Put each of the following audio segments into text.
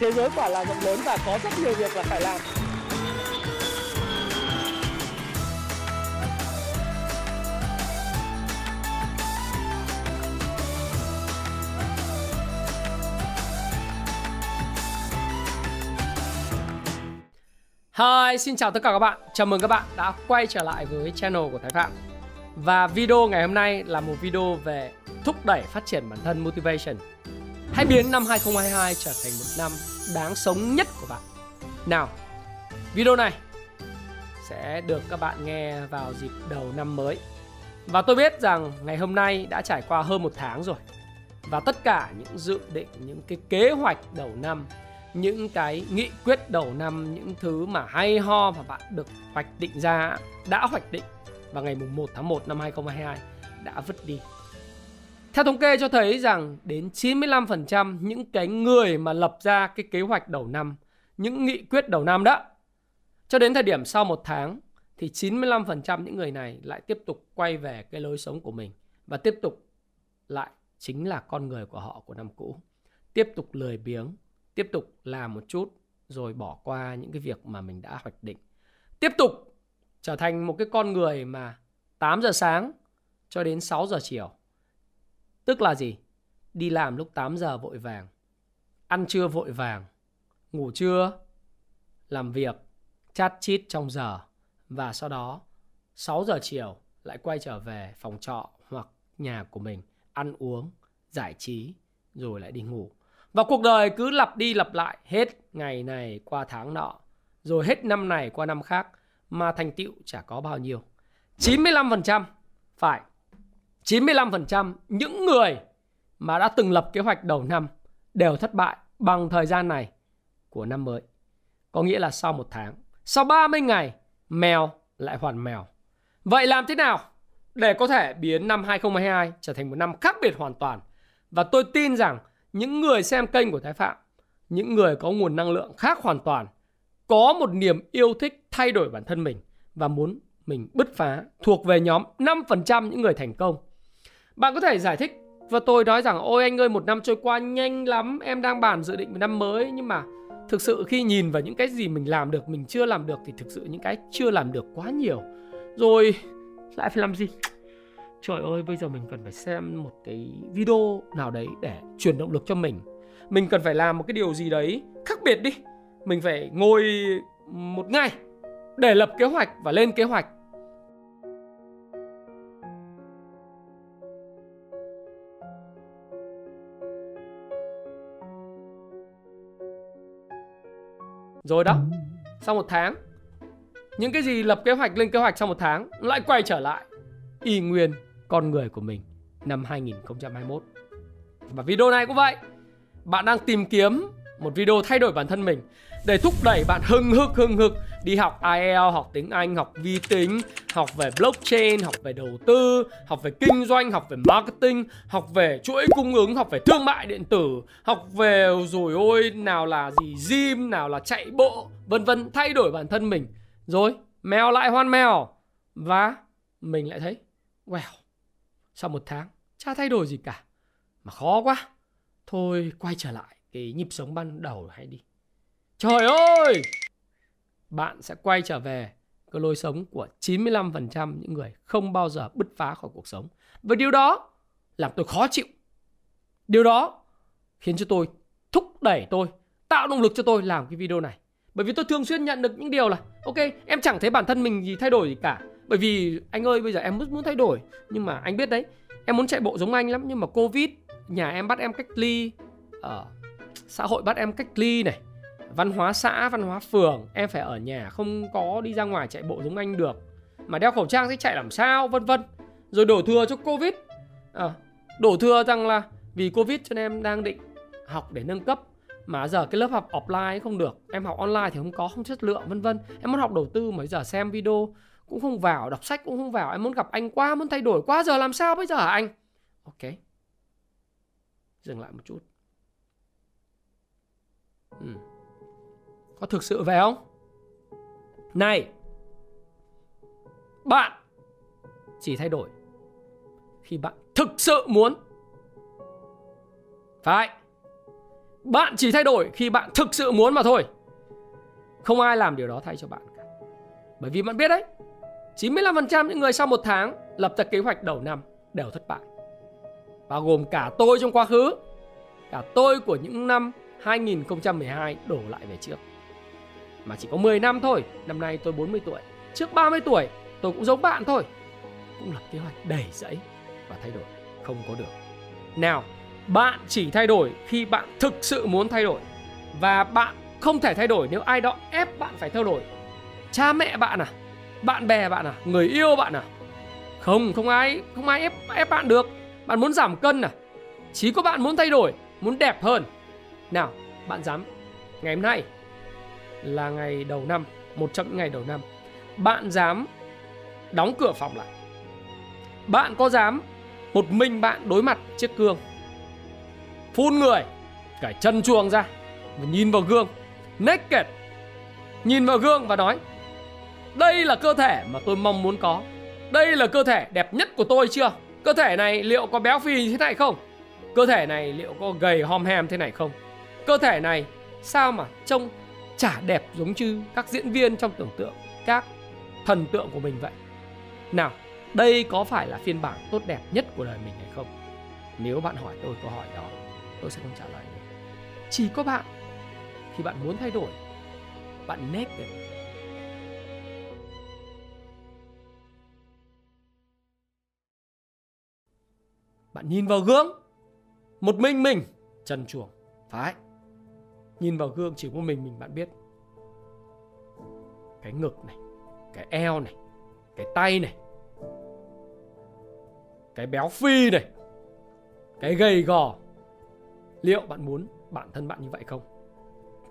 thế giới quả là rộng lớn và có rất nhiều việc là phải làm Hi, xin chào tất cả các bạn. Chào mừng các bạn đã quay trở lại với channel của Thái Phạm. Và video ngày hôm nay là một video về thúc đẩy phát triển bản thân motivation. Hãy biến năm 2022 trở thành một năm đáng sống nhất của bạn. Nào, video này sẽ được các bạn nghe vào dịp đầu năm mới. Và tôi biết rằng ngày hôm nay đã trải qua hơn một tháng rồi. Và tất cả những dự định, những cái kế hoạch đầu năm những cái nghị quyết đầu năm những thứ mà hay ho mà bạn được hoạch định ra đã hoạch định vào ngày 1 tháng 1 năm 2022 đã vứt đi. Theo thống kê cho thấy rằng đến 95% những cái người mà lập ra cái kế hoạch đầu năm, những nghị quyết đầu năm đó, cho đến thời điểm sau một tháng thì 95% những người này lại tiếp tục quay về cái lối sống của mình và tiếp tục lại chính là con người của họ của năm cũ. Tiếp tục lười biếng, tiếp tục làm một chút rồi bỏ qua những cái việc mà mình đã hoạch định. Tiếp tục trở thành một cái con người mà 8 giờ sáng cho đến 6 giờ chiều. Tức là gì? Đi làm lúc 8 giờ vội vàng, ăn trưa vội vàng, ngủ trưa, làm việc, chat chít trong giờ và sau đó 6 giờ chiều lại quay trở về phòng trọ hoặc nhà của mình ăn uống, giải trí rồi lại đi ngủ. Và cuộc đời cứ lặp đi lặp lại hết ngày này qua tháng nọ, rồi hết năm này qua năm khác mà thành tựu chả có bao nhiêu. 95% phải 95% những người mà đã từng lập kế hoạch đầu năm đều thất bại bằng thời gian này của năm mới. Có nghĩa là sau một tháng, sau 30 ngày, mèo lại hoàn mèo. Vậy làm thế nào để có thể biến năm 2022 trở thành một năm khác biệt hoàn toàn? Và tôi tin rằng những người xem kênh của Thái Phạm, những người có nguồn năng lượng khác hoàn toàn, có một niềm yêu thích thay đổi bản thân mình và muốn mình bứt phá thuộc về nhóm 5% những người thành công. Bạn có thể giải thích và tôi nói rằng ôi anh ơi một năm trôi qua nhanh lắm, em đang bàn dự định một năm mới nhưng mà thực sự khi nhìn vào những cái gì mình làm được, mình chưa làm được thì thực sự những cái chưa làm được quá nhiều. Rồi lại phải làm gì? trời ơi bây giờ mình cần phải xem một cái video nào đấy để truyền động lực cho mình mình cần phải làm một cái điều gì đấy khác biệt đi mình phải ngồi một ngày để lập kế hoạch và lên kế hoạch rồi đó sau một tháng những cái gì lập kế hoạch lên kế hoạch sau một tháng lại quay trở lại y nguyên con người của mình năm 2021. Và video này cũng vậy. Bạn đang tìm kiếm một video thay đổi bản thân mình để thúc đẩy bạn hưng hực hưng hực. Đi học IELTS, học tiếng Anh, học vi tính, học về blockchain, học về đầu tư, học về kinh doanh, học về marketing, học về chuỗi cung ứng, học về thương mại điện tử, học về rồi ôi nào là gì gym, nào là chạy bộ, vân vân, thay đổi bản thân mình. Rồi, mèo lại hoan mèo. Và mình lại thấy wow sau một tháng chả thay đổi gì cả. Mà khó quá. Thôi quay trở lại cái nhịp sống ban đầu hay đi trời ơi! Bạn sẽ quay trở về cái lối sống của 95% những người không bao giờ bứt phá khỏi cuộc sống. Và điều đó làm tôi khó chịu. Điều đó khiến cho tôi thúc đẩy tôi, tạo động lực cho tôi làm cái video này. Bởi vì tôi thường xuyên nhận được những điều là, ok, em chẳng thấy bản thân mình gì thay đổi gì cả. Bởi vì anh ơi, bây giờ em muốn thay đổi. Nhưng mà anh biết đấy, em muốn chạy bộ giống anh lắm. Nhưng mà covid, nhà em bắt em cách ly ở xã hội bắt em cách ly này văn hóa xã văn hóa phường em phải ở nhà không có đi ra ngoài chạy bộ giống anh được. Mà đeo khẩu trang sẽ chạy làm sao vân vân. Rồi đổ thừa cho covid. À, đổ thừa rằng là vì covid cho nên em đang định học để nâng cấp. Mà giờ cái lớp học offline không được em học online thì không có không chất lượng vân vân. Em muốn học đầu tư mà giờ xem video cũng không vào đọc sách cũng không vào. Em muốn gặp anh quá muốn thay đổi quá giờ làm sao bây giờ hả anh? Ok. Dừng lại một chút. Ừ có thực sự về không này bạn chỉ thay đổi khi bạn thực sự muốn phải Bạn chỉ thay đổi khi bạn thực sự muốn mà thôi. Không ai làm điều đó thay cho bạn cả. Bởi vì bạn biết đấy, 95% những người sau một tháng lập ra kế hoạch đầu năm đều thất bại. Bao gồm cả tôi trong quá khứ, cả tôi của những năm 2012 đổ lại về trước. Mà chỉ có 10 năm thôi, năm nay tôi 40 tuổi. Trước 30 tuổi, tôi cũng giống bạn thôi. Cũng lập kế hoạch đầy dẫy và thay đổi, không có được. Nào, bạn chỉ thay đổi khi bạn thực sự muốn thay đổi và bạn không thể thay đổi nếu ai đó ép bạn phải thay đổi. Cha mẹ bạn à, bạn bè bạn à, người yêu bạn à? Không, không ai, không ai ép ép bạn được. Bạn muốn giảm cân à? Chỉ có bạn muốn thay đổi, muốn đẹp hơn. Nào, bạn dám ngày hôm nay là ngày đầu năm, một trong những ngày đầu năm. Bạn dám đóng cửa phòng lại. Bạn có dám một mình bạn đối mặt chiếc gương phun người cải chân chuồng ra và nhìn vào gương naked nhìn vào gương và nói đây là cơ thể mà tôi mong muốn có đây là cơ thể đẹp nhất của tôi chưa cơ thể này liệu có béo phì thế này không cơ thể này liệu có gầy hòm hèm thế này không cơ thể này sao mà trông chả đẹp giống như các diễn viên trong tưởng tượng, các thần tượng của mình vậy. Nào, đây có phải là phiên bản tốt đẹp nhất của đời mình hay không? Nếu bạn hỏi tôi câu hỏi đó, tôi sẽ không trả lời. Được chỉ có bạn khi bạn muốn thay đổi, bạn naked bạn nhìn vào gương, một mình mình chân chuồng, phải nhìn vào gương chỉ có mình mình bạn biết. Cái ngực này, cái eo này, cái tay này, cái béo phi này, cái gầy gò. Liệu bạn muốn bản thân bạn như vậy không?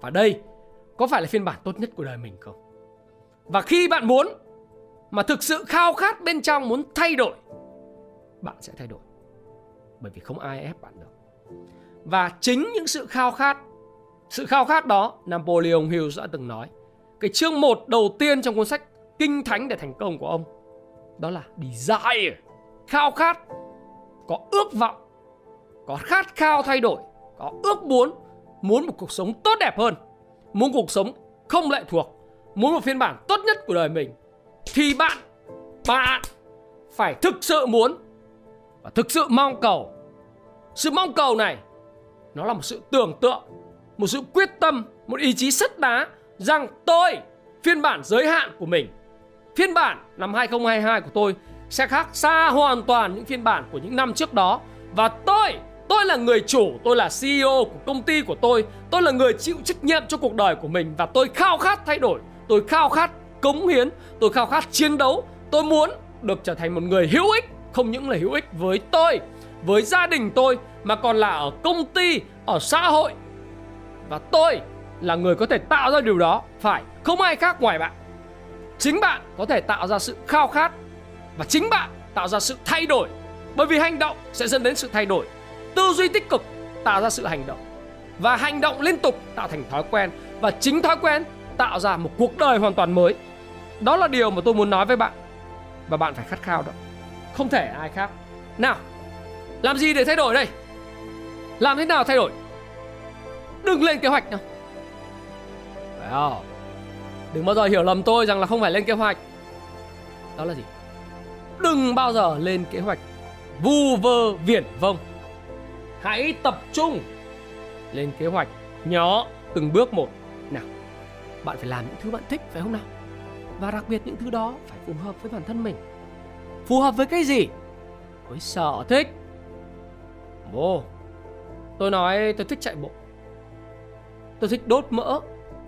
Và đây, có phải là phiên bản tốt nhất của đời mình không? Và khi bạn muốn mà thực sự khao khát bên trong muốn thay đổi, bạn sẽ thay đổi. Bởi vì không ai ép bạn được. Và chính những sự khao khát sự khao khát đó Napoleon Hill đã từng nói. Cái chương một đầu tiên trong cuốn sách kinh thánh để thành công của ông, đó là desire. Khao khát có ước vọng, có khát khao thay đổi, có ước muốn muốn một cuộc sống tốt đẹp hơn, muốn cuộc sống không lệ thuộc, muốn một phiên bản tốt nhất của đời mình. Thì bạn bạn phải thực sự muốn và thực sự mong cầu. Sự mong cầu này, nó là một sự tưởng tượng một sự quyết tâm, một ý chí sắt đá rằng tôi, phiên bản giới hạn của mình. Phiên bản năm 2022 của tôi sẽ khác xa hoàn toàn những phiên bản của những năm trước đó. Và tôi tôi là người chủ, tôi là ceo của công ty của tôi tôi là người chịu trách nhiệm cho cuộc đời của mình và tôi khao khát thay đổi, tôi khao khát cống hiến, tôi khao khát chiến đấu. Tôi muốn được trở thành một người hữu ích, không những là hữu ích với tôi, với gia đình tôi, mà còn là ở công ty, ở xã hội và tôi là người có thể tạo ra điều đó, phải không ai khác ngoài bạn. Chính bạn có thể tạo ra sự khao khát và chính bạn tạo ra sự thay đổi, bởi vì hành động sẽ dẫn đến sự thay đổi. Tư duy tích cực tạo ra sự hành động và hành động liên tục tạo thành thói quen và chính thói quen tạo ra một cuộc đời hoàn toàn mới. Đó là điều mà tôi muốn nói với bạn và bạn phải khát khao đó. Không thể ai khác. Nào, làm gì để thay đổi đây? Làm thế nào thay đổi? Đừng lên kế hoạch nào. Phải không đừng bao giờ hiểu lầm tôi rằng là không phải lên kế hoạch. Đó là gì? Đừng bao giờ lên kế hoạch vu vơ viển vông. Hãy tập trung lên kế hoạch nhỏ từng bước một. Nào, bạn phải làm những thứ bạn thích, phải không nào? Và đặc biệt những thứ đó phải phù hợp với bản thân mình. Phù hợp với cái gì? Với sở thích. Bố, tôi nói tôi thích chạy bộ tôi thích đốt mỡ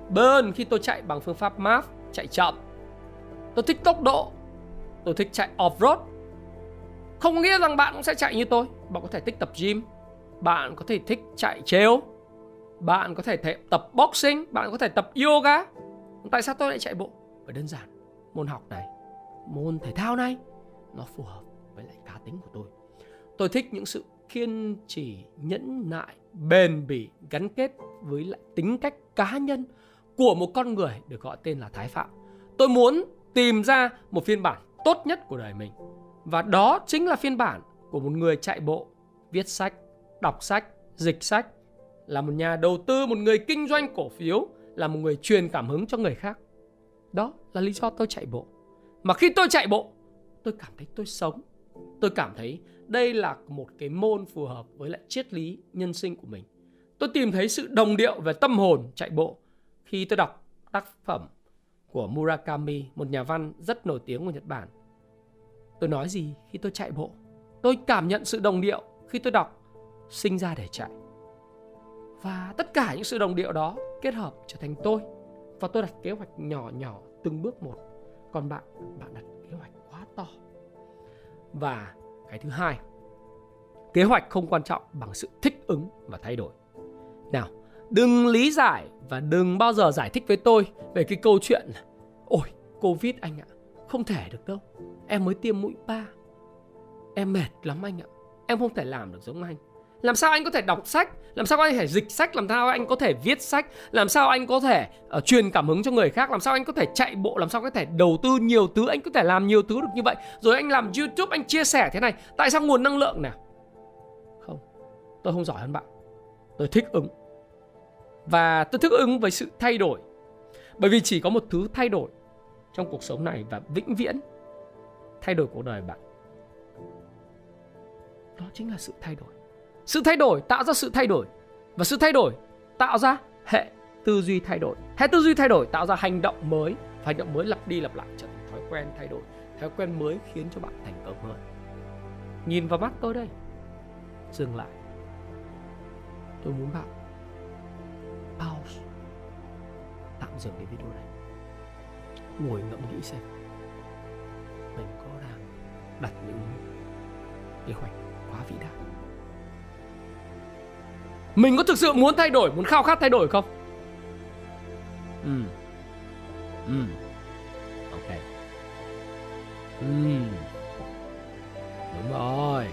burn khi tôi chạy bằng phương pháp MAF chạy chậm. Tôi thích tốc độ, tôi thích chạy off-road. Không nghĩa rằng bạn cũng sẽ chạy như tôi. Bạn có thể thích tập gym, bạn có thể thích chạy trail bạn có thể tập boxing, bạn có thể tập yoga. Tại sao tôi lại chạy bộ? Bởi đơn giản, môn học này, môn thể thao này, nó phù hợp với lại cá tính của tôi. Tôi thích những sự kiên trì, nhẫn nại, bền bỉ, gắn kết với lại tính cách cá nhân của một con người được gọi tên là thái phạm tôi muốn tìm ra một phiên bản tốt nhất của đời mình và đó chính là phiên bản của một người chạy bộ viết sách đọc sách, dịch sách, là một nhà đầu tư, một người kinh doanh cổ phiếu, là một người truyền cảm hứng cho người khác. Đó là lý do tôi chạy bộ. Mà khi tôi chạy bộ, tôi cảm thấy tôi sống. Tôi cảm thấy đây là một cái môn phù hợp với lại triết lý nhân sinh của mình. Tôi tìm thấy sự đồng điệu về tâm hồn chạy bộ khi tôi đọc tác phẩm của Murakami, một nhà văn rất nổi tiếng của Nhật Bản. Tôi nói gì khi tôi chạy bộ? Tôi cảm nhận sự đồng điệu khi tôi đọc Sinh ra để chạy. Và tất cả những sự đồng điệu đó kết hợp trở thành tôi. Và tôi đặt kế hoạch nhỏ nhỏ từng bước một. Còn bạn, bạn đặt kế hoạch quá to. Và cái thứ hai, kế hoạch không quan trọng bằng sự thích ứng và thay đổi. Nào, đừng lý giải và đừng bao giờ giải thích với tôi về cái câu chuyện Ôi, Covid anh ạ, không thể được đâu. Em mới tiêm mũi 3. Em mệt lắm anh ạ. Em không thể làm được giống anh. Làm sao anh có thể đọc sách? Làm sao anh có thể dịch sách? Làm sao anh có thể viết sách? Làm sao anh có thể uh, truyền cảm hứng cho người khác? Làm sao anh có thể chạy bộ? Làm sao có thể đầu tư nhiều thứ? Anh có thể làm nhiều thứ được như vậy. Rồi anh làm YouTube, anh chia sẻ thế này. Tại sao nguồn năng lượng nào? Không, tôi không giỏi hơn bạn. Tôi thích ứng. Và tôi thích ứng với sự thay đổi. Bởi vì chỉ có một thứ thay đổi trong cuộc sống này và vĩnh viễn thay đổi cuộc đời bạn. Đó chính là sự thay đổi. Sự thay đổi tạo ra sự thay đổi. Và sự thay đổi tạo ra hệ tư duy thay đổi. Hệ tư duy thay đổi tạo ra hành động mới. Và hành động mới lặp đi lặp lại trở thành thói quen thay đổi. Thói quen mới khiến cho bạn thành công hơn. Nhìn vào mắt tôi đây. Dừng lại. Tôi muốn bạn pause tạm dừng cái video này ngồi ngẫm nghĩ xem mình có đang đặt những kế hoạch quá vĩ đại mình có thực sự muốn thay đổi, muốn khao khát thay đổi không? Ừ. Ừ. Ok. Ừ. Đúng rồi.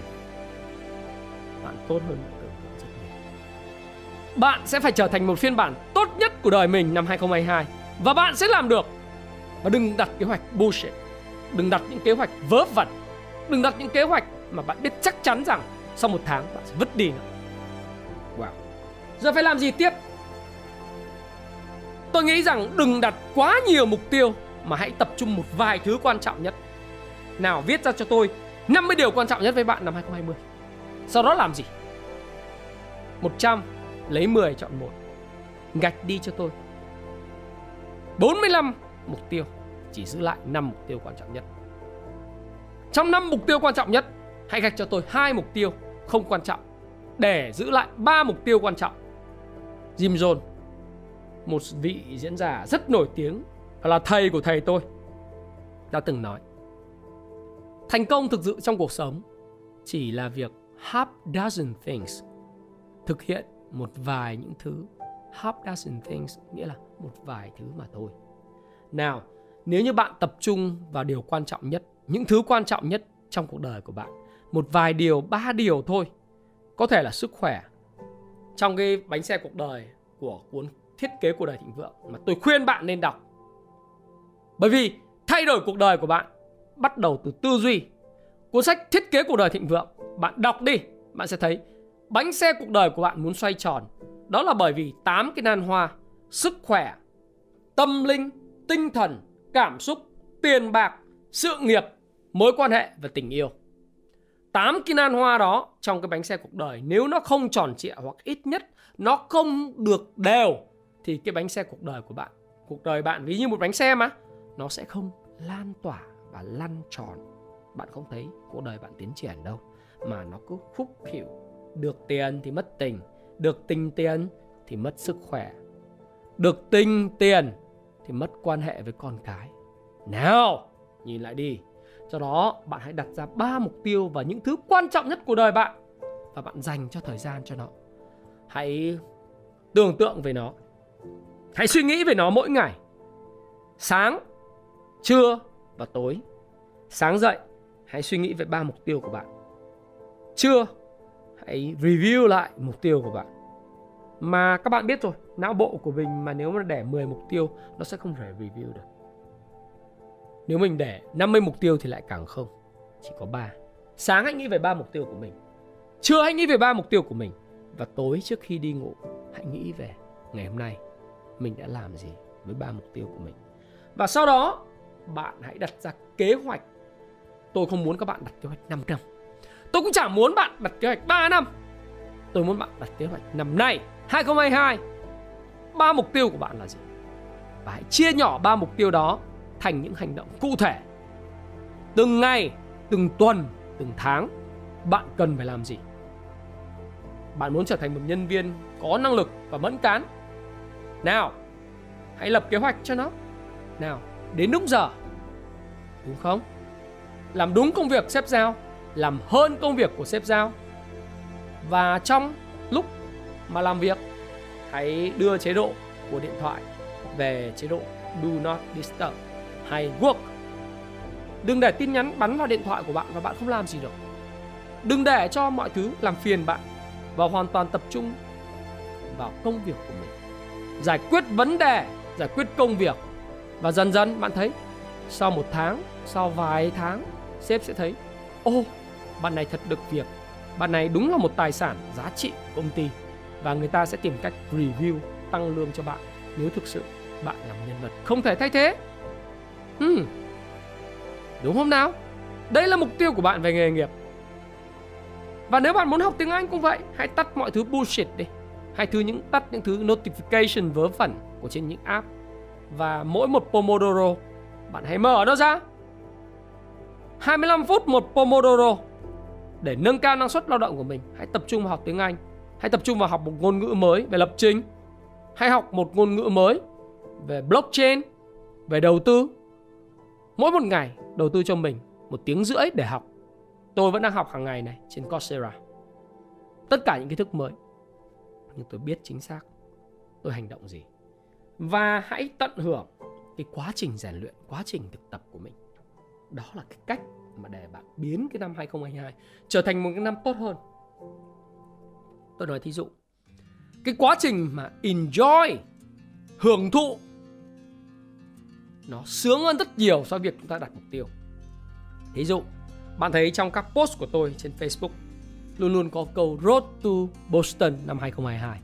Bạn tốt hơn bạn sẽ phải trở thành một phiên bản tốt nhất của đời mình năm 2022 và bạn sẽ làm được. Và đừng đặt kế hoạch bullshit. Đừng đặt những kế hoạch vớ vẩn. Đừng đặt những kế hoạch mà bạn biết chắc chắn rằng sau một tháng bạn sẽ vứt đi nữa. Wow. Giờ phải làm gì tiếp? Tôi nghĩ rằng đừng đặt quá nhiều mục tiêu mà hãy tập trung một vài thứ quan trọng nhất. Nào viết ra cho tôi 50 điều quan trọng nhất với bạn năm 2020. Sau đó làm gì? 100 lấy 10 chọn một. Gạch đi cho tôi. 45 mục tiêu chỉ giữ lại 5 mục tiêu quan trọng nhất. Trong 5 mục tiêu quan trọng nhất, hãy gạch cho tôi hai mục tiêu không quan trọng để giữ lại ba mục tiêu quan trọng. Jim Jones, một vị diễn giả rất nổi tiếng là thầy của thầy tôi, đã từng nói Thành công thực sự trong cuộc sống chỉ là việc half dozen things thực hiện một vài những thứ half dozen things nghĩa là một vài thứ mà thôi. Nào, nếu như bạn tập trung vào điều quan trọng nhất, những thứ quan trọng nhất trong cuộc đời của bạn, một vài điều, ba điều thôi có thể là sức khỏe trong cái bánh xe cuộc đời của cuốn thiết kế cuộc đời thịnh vượng mà tôi khuyên bạn nên đọc bởi vì thay đổi cuộc đời của bạn bắt đầu từ tư duy cuốn sách thiết kế cuộc đời thịnh vượng bạn đọc đi bạn sẽ thấy bánh xe cuộc đời của bạn muốn xoay tròn. Đó là bởi vì tám cái nan hoa, sức khỏe, tâm linh, tinh thần, cảm xúc, tiền bạc, sự nghiệp, mối quan hệ và tình yêu. Tám cái nan hoa đó trong cái bánh xe cuộc đời, nếu nó không tròn trịa hoặc ít nhất nó không được đều, thì cái bánh xe cuộc đời của bạn, cuộc đời bạn ví như một bánh xe mà, nó sẽ không lan tỏa và lăn tròn. Bạn không thấy cuộc đời bạn tiến triển đâu, mà nó cứ khúc khỉu được tiền thì mất tình được tình tiền thì mất sức khỏe được tình tiền thì mất quan hệ với con cái nào nhìn lại đi Do đó bạn hãy đặt ra ba mục tiêu và những thứ quan trọng nhất của đời bạn và bạn dành cho thời gian cho nó. Hãy tưởng tượng về nó. Hãy suy nghĩ về nó mỗi ngày. Sáng, trưa và tối. Sáng dậy, hãy suy nghĩ về ba mục tiêu của bạn. Trưa, hãy review lại mục tiêu của bạn. Mà các bạn biết rồi, não bộ của mình mà nếu mà để 10 mục tiêu nó sẽ không thể review được. Nếu mình để 50 mục tiêu thì lại càng không. Chỉ có 3. Sáng hãy nghĩ về ba mục tiêu của mình. Trưa hãy nghĩ về ba mục tiêu của mình. và tối trước khi đi ngủ hãy nghĩ về ngày hôm nay mình đã làm gì với ba mục tiêu của mình và sau đó bạn hãy đặt ra kế hoạch tôi không muốn các bạn đặt kế hoạch 5 năm tôi cũng chẳng muốn bạn đặt kế hoạch 3 năm. Tôi muốn bạn đặt kế hoạch năm nay 2022 ba mục tiêu của bạn là gì? Và hãy chia nhỏ ba mục tiêu đó thành những hành động cụ thể. Từng ngày, từng tuần, từng tháng, bạn cần phải làm gì? Bạn muốn trở thành một nhân viên có năng lực và mẫn cán nào, hãy lập kế hoạch cho nó. Nào, đến đúng giờ. Đúng không? Làm đúng công việc xếp giao làm hơn công việc của sếp giao. Và trong lúc mà làm việc, hãy đưa chế độ của điện thoại về chế độ do not disturb hay work. Đừng để tin nhắn bắn vào điện thoại của bạn và bạn không làm gì được. Đừng để cho mọi thứ làm phiền bạn và hoàn toàn tập trung vào công việc của mình. Giải quyết vấn đề, giải quyết công việc. Và dần dần, bạn thấy, sau một tháng, sau vài tháng, sếp sẽ thấy, ô bạn này thật được việc. Bạn này đúng là một tài sản giá trị của công ty. Và người ta sẽ tìm cách review, tăng lương cho bạn nếu thực sự bạn là một nhân vật không thể thay thế. Hmm. đúng không nào? Đây là mục tiêu của bạn về nghề nghiệp. Và nếu bạn muốn học tiếng Anh cũng vậy, hãy tắt mọi thứ bullshit đi. Hãy thứ những, tắt những thứ notification vớ vẩn của trên những app. Và mỗi một Pomodoro, bạn hãy mở nó ra. 25 phút một Pomodoro để nâng cao năng suất lao động của mình, hãy tập trung vào học tiếng Anh. Hãy tập trung vào học một ngôn ngữ mới về lập trình. Hãy học một ngôn ngữ mới về blockchain, về đầu tư. Mỗi một ngày, đầu tư cho mình một tiếng rưỡi để học. Tôi vẫn đang học hàng ngày này trên Coursera. Tất cả những kiến thức mới. Nhưng tôi biết chính xác tôi hành động gì. Và hãy tận hưởng cái quá trình rèn luyện, quá trình thực tập của mình. Đó là cái cách mà để bạn biến cái năm 2022 trở thành một cái năm tốt hơn. Tôi nói thí dụ, cái quá trình mà enjoy, hưởng thụ, nó sướng hơn rất nhiều so với việc chúng ta đặt mục tiêu. Thí dụ, bạn thấy trong các post của tôi trên Facebook luôn luôn có câu Road to Boston năm 2022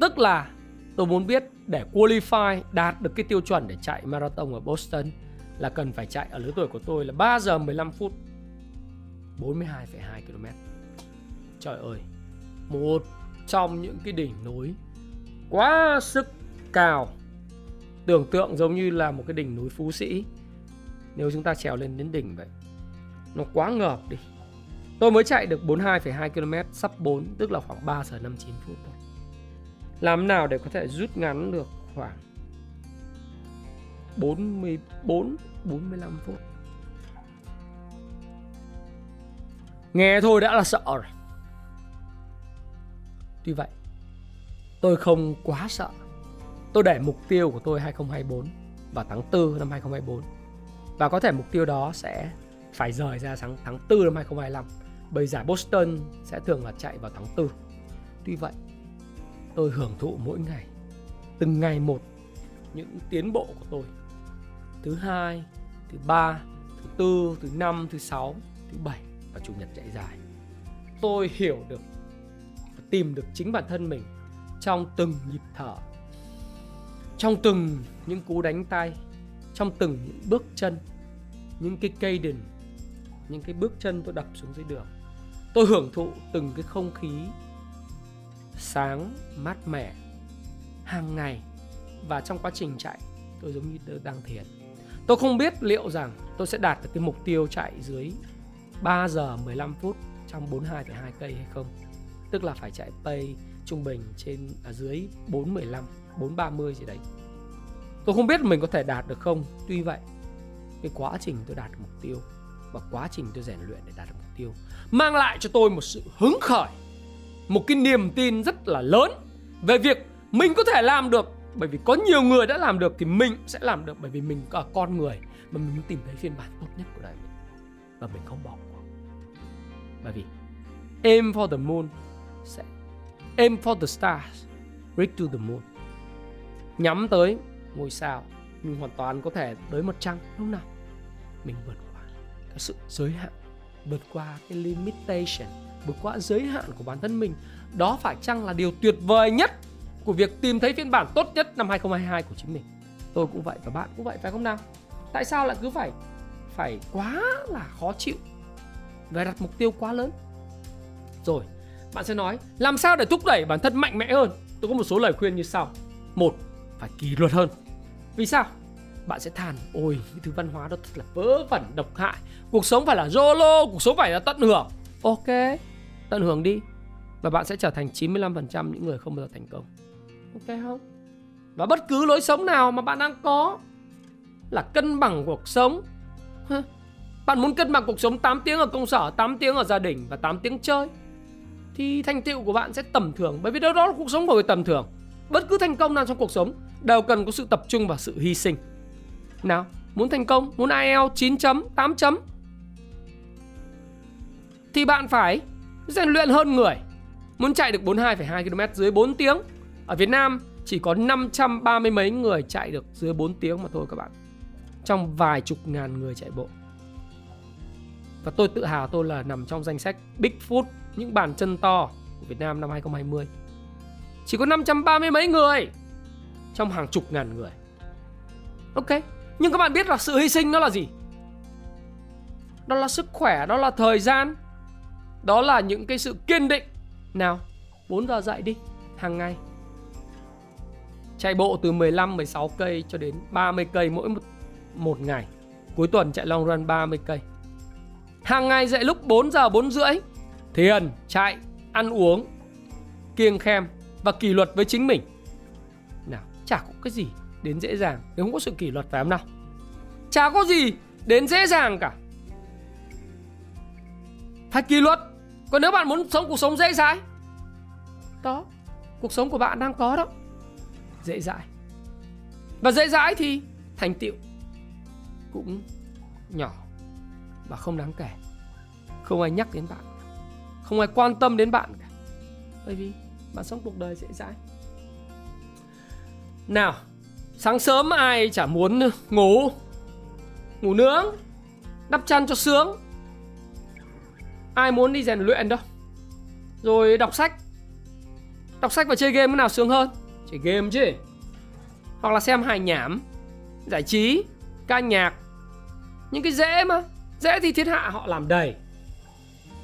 tức là tôi muốn biết để qualify đạt được cái tiêu chuẩn để chạy marathon ở Boston là cần phải chạy ở lứa tuổi của tôi là 3 giờ 15 phút 42,2 km. Trời ơi, một trong những cái đỉnh núi quá sức cao. Tưởng tượng giống như là một cái đỉnh núi Phú Sĩ. Nếu chúng ta trèo lên đến đỉnh vậy. Nó quá ngợp đi. Tôi mới chạy được 42,2 km sắp 4 tức là khoảng 3 giờ 59 phút thôi. Làm nào để có thể rút ngắn được khoảng 44 45 phút. Nghe thôi đã là sợ rồi. Tuy vậy, tôi không quá sợ. Tôi để mục tiêu của tôi 2024 vào tháng 4 năm 2024. Và có thể mục tiêu đó sẽ phải rời ra tháng tháng 4 năm 2025. Bởi giải Boston sẽ thường là chạy vào tháng 4. Tuy vậy, tôi hưởng thụ mỗi ngày, từng ngày một những tiến bộ của tôi thứ hai thứ ba thứ tư thứ năm thứ sáu thứ bảy. Và chủ nhật chạy dài. Tôi hiểu được và tìm được chính bản thân mình trong từng nhịp thở trong từng những cú đánh tay trong từng những bước chân những cái cây đình, những cái bước chân tôi đập xuống dưới đường. Tôi hưởng thụ từng cái không khí sáng mát mẻ hàng ngày. Và trong quá trình chạy tôi giống như tôi đang thiền. Tôi không biết liệu rằng tôi sẽ đạt được cái mục tiêu chạy dưới 3 giờ 15 phút trong 42,2 cây hay không. Tức là phải chạy pay trung bình trên ở dưới 415, 430 gì đấy. Tôi không biết mình có thể đạt được không. Tuy vậy, cái quá trình tôi đạt được mục tiêu và quá trình tôi rèn luyện để đạt được mục tiêu mang lại cho tôi một sự hứng khởi, một cái niềm tin rất là lớn về việc mình có thể làm được bởi vì có nhiều người đã làm được thì mình sẽ làm được. Bởi vì mình là con người mà mình muốn tìm thấy phiên bản tốt nhất của đời mình. Và mình không bỏ cuộc bởi vì aim for the moon sẽ aim for the stars, reach to the moon. Nhắm tới ngôi sao, mình hoàn toàn có thể tới một trăng lúc nào. Mình vượt qua cái sự giới hạn, vượt qua cái limitation, vượt qua giới hạn của bản thân mình. Đó phải chăng là điều tuyệt vời nhất? Của việc tìm thấy phiên bản tốt nhất năm 2022 của chính mình. Tôi cũng vậy và bạn cũng vậy, phải không nào? Tại sao lại cứ phải phải quá là khó chịu và đặt mục tiêu quá lớn? Rồi, bạn sẽ nói, làm sao để thúc đẩy bản thân mạnh mẽ hơn? Tôi có một số lời khuyên như sau. Một, phải kỷ luật hơn. Vì sao? Bạn sẽ than, ôi, cái thứ văn hóa đó thật là vớ vẩn, độc hại. Cuộc sống phải là YOLO cuộc sống phải là tận hưởng. Ok, tận hưởng đi. Và bạn sẽ trở thành 95% những người không bao giờ thành công ok không? Và bất cứ lối sống nào mà bạn đang có là cân bằng cuộc sống. Bạn muốn cân bằng cuộc sống 8 tiếng ở công sở 8 tiếng ở gia đình và 8 tiếng chơi thì thành tựu của bạn sẽ tầm thường. Bởi vì đó, đó là cuộc sống của người tầm thường. Bất cứ thành công nào trong cuộc sống đều cần có sự tập trung và sự hy sinh. Nào muốn thành công muốn IELTS 9 chấm 8 chấm thì bạn phải rèn luyện hơn người. Muốn chạy được 42,2 km dưới 4 tiếng ở Việt Nam, chỉ có 530 mấy người chạy được dưới 4 tiếng mà thôi các bạn. Trong vài chục ngàn người chạy bộ. Và tôi tự hào tôi là nằm trong danh sách Big Foot những bàn chân to của Việt Nam năm 2020 chỉ có 530 mấy người trong hàng chục ngàn người. Ok, nhưng các bạn biết là sự hy sinh nó là gì? Đó là sức khỏe, đó là thời gian, đó là những cái sự kiên định. Nào 4 giờ dậy đi, hàng ngày chạy bộ từ 15 16 cây cho đến 30 cây mỗi một, một ngày. Cuối tuần chạy long run 30 cây. Hàng ngày dậy lúc 4 giờ 4 rưỡi thiền chạy ăn uống kiêng khem và kỷ luật với chính mình. Nào chả có cái gì đến dễ dàng nếu không có sự kỷ luật phải không nào? Chả có gì đến dễ dàng cả. Phải kỷ luật. Còn nếu bạn muốn sống cuộc sống dễ dãi đó cuộc sống của bạn đang có đó dễ dãi. Và dễ dãi thì thành tựu cũng nhỏ và không đáng kể. Không ai nhắc đến bạn không ai quan tâm đến bạn cả. Bởi vì bạn sống cuộc đời dễ dãi. Nào, sáng sớm ai chả muốn ngủ ngủ nướng, đắp chăn cho sướng. Ai muốn đi rèn luyện đâu. Rồi đọc sách. Đọc sách và chơi game cái nào sướng hơn? Chơi game chứ. Hoặc là xem hài nhảm, giải trí, ca nhạc. Những cái dễ mà, dễ thì thiên hạ họ làm đầy.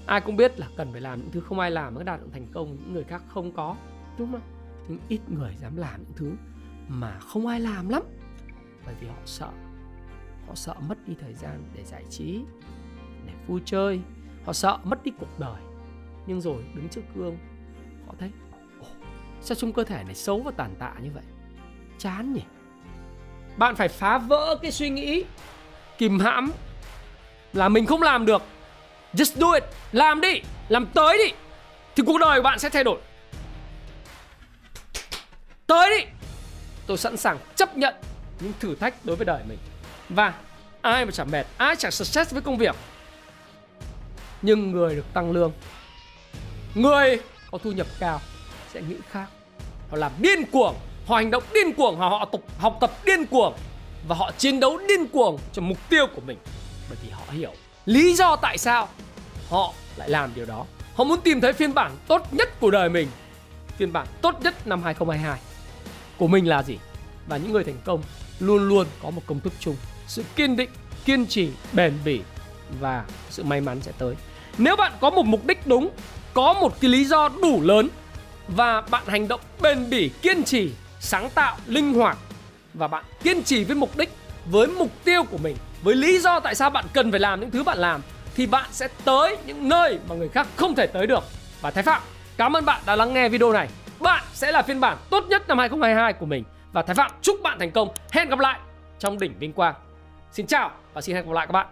Ai cũng biết là cần phải làm những thứ không ai làm mới đạt được thành công, những người khác không có, đúng không? Nhưng ít người dám làm những thứ mà không ai làm lắm. Bởi vì họ sợ họ sợ mất đi thời gian để giải trí, để vui chơi. Họ sợ mất đi cuộc đời. Nhưng rồi đứng trước gương, họ thấy sao trong cơ thể này xấu và tàn tạ như vậy? Chán nhỉ. Bạn phải phá vỡ cái suy nghĩ. Kìm hãm. Là mình không làm được. Just do it. Làm đi. Làm tới đi. Thì cuộc đời của bạn sẽ thay đổi. Tới đi. Tôi sẵn sàng chấp nhận những thử thách đối với đời mình. Và ai mà chẳng mệt, ai chẳng success với công việc. Nhưng người được tăng lương. Người có thu nhập cao sẽ nghĩ khác. Họ làm điên cuồng họ hành động điên cuồng họ, họ học tập điên cuồng và họ chiến đấu điên cuồng cho mục tiêu của mình. Bởi vì họ hiểu lý do tại sao họ lại làm điều đó. Họ muốn tìm thấy phiên bản tốt nhất của đời mình. Phiên bản tốt nhất năm 2022 của mình là gì? Và những người thành công luôn luôn có một công thức chung. Sự kiên định kiên trì bền bỉ và sự may mắn sẽ tới. Nếu bạn có một mục đích đúng có một cái lý do đủ lớn và bạn hành động bền bỉ, kiên trì, sáng tạo, linh hoạt. Và bạn kiên trì với mục đích, với mục tiêu của mình, với lý do tại sao bạn cần phải làm những thứ bạn làm, thì bạn sẽ tới những nơi mà người khác không thể tới được. Và Thái Phạm, cảm ơn bạn đã lắng nghe video này. Bạn sẽ là phiên bản tốt nhất năm 2022 của mình. Và Thái Phạm, chúc bạn thành công. Hẹn gặp lại trong đỉnh vinh quang. Xin chào và xin hẹn gặp lại các bạn.